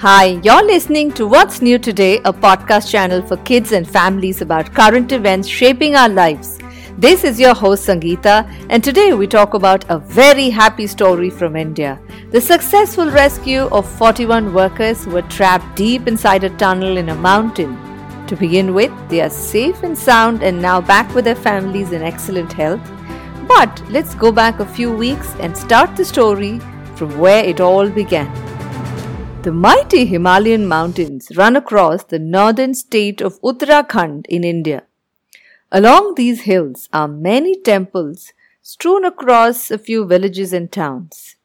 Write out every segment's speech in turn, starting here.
Hi, you're listening to What's New Today, a podcast channel for kids and families about current events shaping our lives. This is your host Sangeeta, and today we talk about a very happy story from India the successful rescue of 41 workers who were trapped deep inside a tunnel in a mountain. To begin with, they are safe and sound and now back with their families in excellent health. But let's go back a few weeks and start the story from where it all began. The mighty Himalayan mountains run across the northern state of Uttarakhand in India. Along these hills are many temples strewn across a few villages and towns.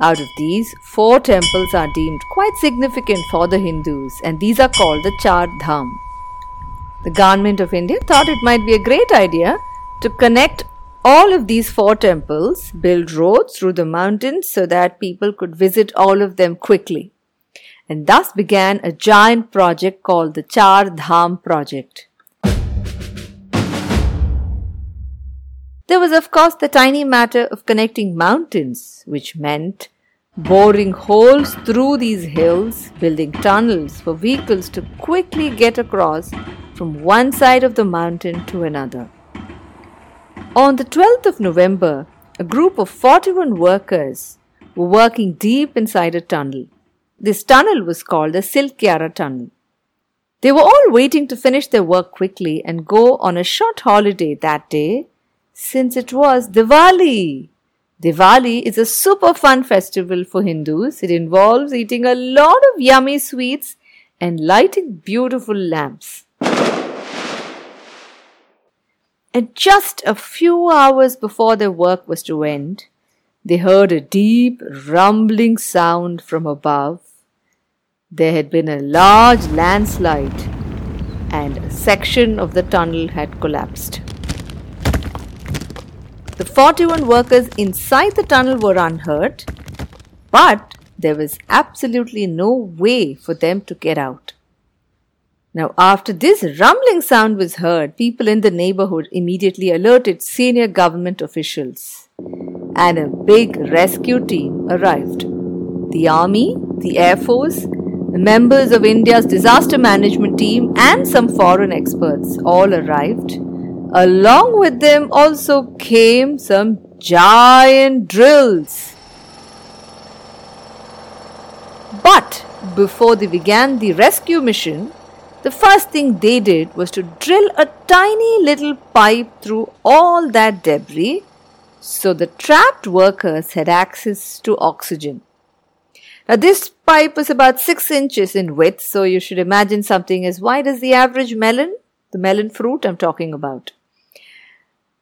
Out of these, four temples are deemed quite significant for the Hindus, and these are called the Char Dham. The government of India thought it might be a great idea to connect all of these four temples, build roads through the mountains so that people could visit all of them quickly and thus began a giant project called the Char Dham project. There was, of course, the tiny matter of connecting mountains, which meant boring holes through these hills, building tunnels for vehicles to quickly get across from one side of the mountain to another. On the 12th of November, a group of 41 workers were working deep inside a tunnel. This tunnel was called the Silkyara Tunnel. They were all waiting to finish their work quickly and go on a short holiday that day since it was Diwali. Diwali is a super fun festival for Hindus. It involves eating a lot of yummy sweets and lighting beautiful lamps. And just a few hours before their work was to end, they heard a deep rumbling sound from above there had been a large landslide and a section of the tunnel had collapsed. The 41 workers inside the tunnel were unhurt, but there was absolutely no way for them to get out. Now, after this rumbling sound was heard, people in the neighborhood immediately alerted senior government officials, and a big rescue team arrived. The army, the air force, members of India's disaster management team and some foreign experts all arrived. Along with them also came some giant drills. But before they began the rescue mission, the first thing they did was to drill a tiny little pipe through all that debris so the trapped workers had access to oxygen. Now, this pipe was about 6 inches in width, so you should imagine something as wide as the average melon, the melon fruit I'm talking about.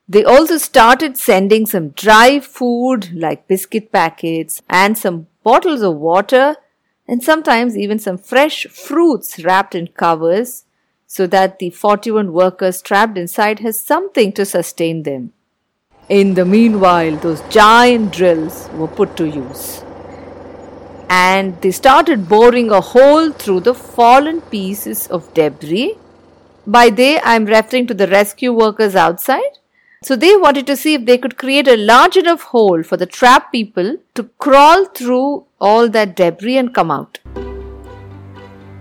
They also started sending some dry food like biscuit packets and some bottles of water and sometimes even some fresh fruits wrapped in covers so that the 41 workers trapped inside has something to sustain them. In the meanwhile, those giant drills were put to use and they started boring a hole through the fallen pieces of debris. By they, I'm referring to the rescue workers outside. So they wanted to see if they could create a large enough hole for the trapped people to crawl through all that debris and come out.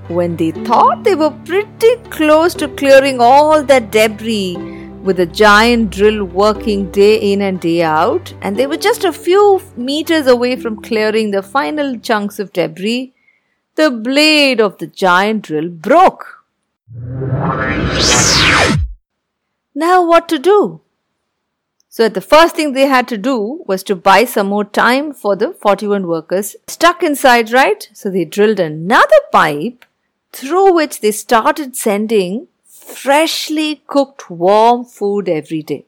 When they thought they were pretty close to clearing all that debris, with a giant drill working day in and day out, and they were just a few meters away from clearing the final chunks of debris, the blade of the giant drill broke. Now, what to do? So, the first thing they had to do was to buy some more time for the 41 workers stuck inside, right? So, they drilled another pipe through which they started sending freshly cooked warm food every day.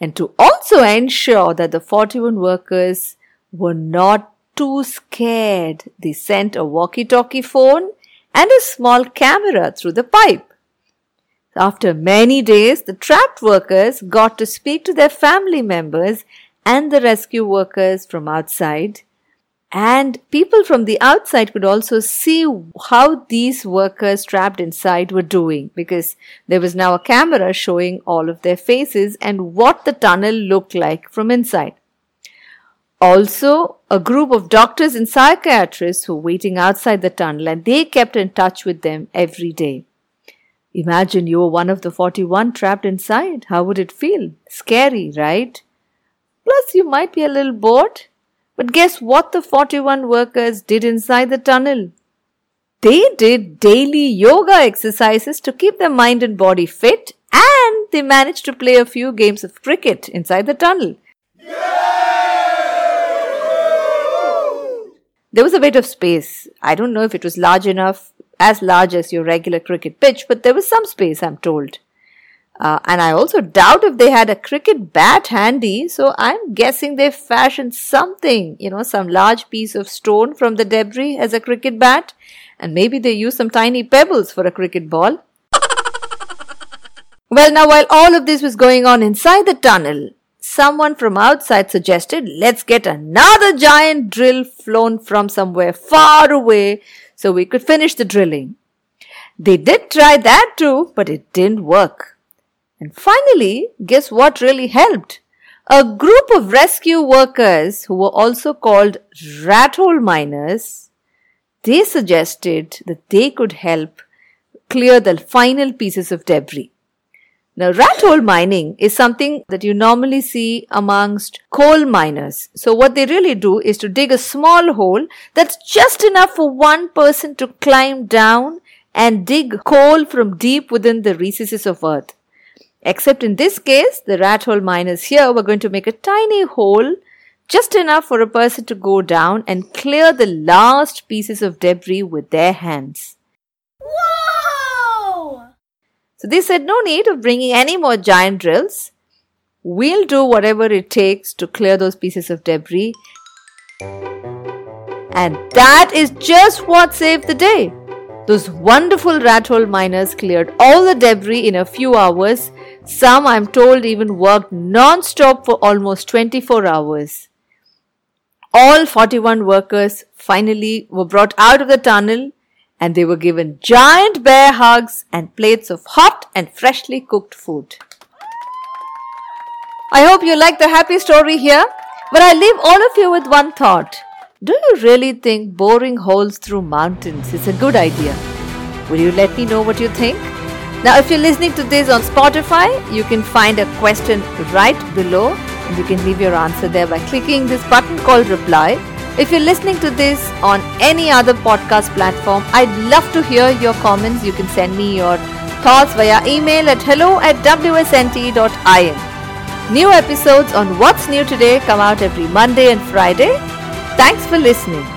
And to also ensure that the 41 workers were not too scared, they sent a walkie talkie phone and a small camera through the pipe. After many days, the trapped workers got to speak to their family members and the rescue workers from outside and people from the outside could also see how these workers trapped inside were doing because there was now a camera showing all of their faces and what the tunnel looked like from inside. Also, a group of doctors and psychiatrists who were waiting outside the tunnel and they kept in touch with them every day. Imagine you were one of the 41 trapped inside. How would it feel? Scary, right? Plus, you might be a little bored. But guess what the 41 workers did inside the tunnel? They did daily yoga exercises to keep their mind and body fit, and they managed to play a few games of cricket inside the tunnel. There was a bit of space. I don't know if it was large enough as large as your regular cricket pitch, but there was some space, I'm told. Uh, and I also doubt if they had a cricket bat handy, so I'm guessing they fashioned something, you know, some large piece of stone from the debris as a cricket bat, and maybe they used some tiny pebbles for a cricket ball. well, now while all of this was going on inside the tunnel, someone from outside suggested, let's get another giant drill flown from somewhere far away so we could finish the drilling. They did try that too, but it didn't work. And finally, guess what really helped? A group of rescue workers who were also called rat hole miners, they suggested that they could help clear the final pieces of debris. Now, rat hole mining is something that you normally see amongst coal miners. So, what they really do is to dig a small hole that's just enough for one person to climb down and dig coal from deep within the recesses of earth. Except in this case, the rat hole miners here were going to make a tiny hole just enough for a person to go down and clear the last pieces of debris with their hands. So they said, no need of bringing any more giant drills. We'll do whatever it takes to clear those pieces of debris. And that is just what saved the day. Those wonderful rat hole miners cleared all the debris in a few hours. Some, I'm told, even worked non stop for almost 24 hours. All 41 workers finally were brought out of the tunnel and they were given giant bear hugs and plates of hot and freshly cooked food. I hope you like the happy story here, but I leave all of you with one thought. Do you really think boring holes through mountains is a good idea? Will you let me know what you think? Now, if you're listening to this on Spotify, you can find a question right below and you can leave your answer there by clicking this button called reply if you're listening to this on any other podcast platform, I'd love to hear your comments. You can send me your thoughts via email at hello at wsnt.in. New episodes on What's New Today come out every Monday and Friday. Thanks for listening.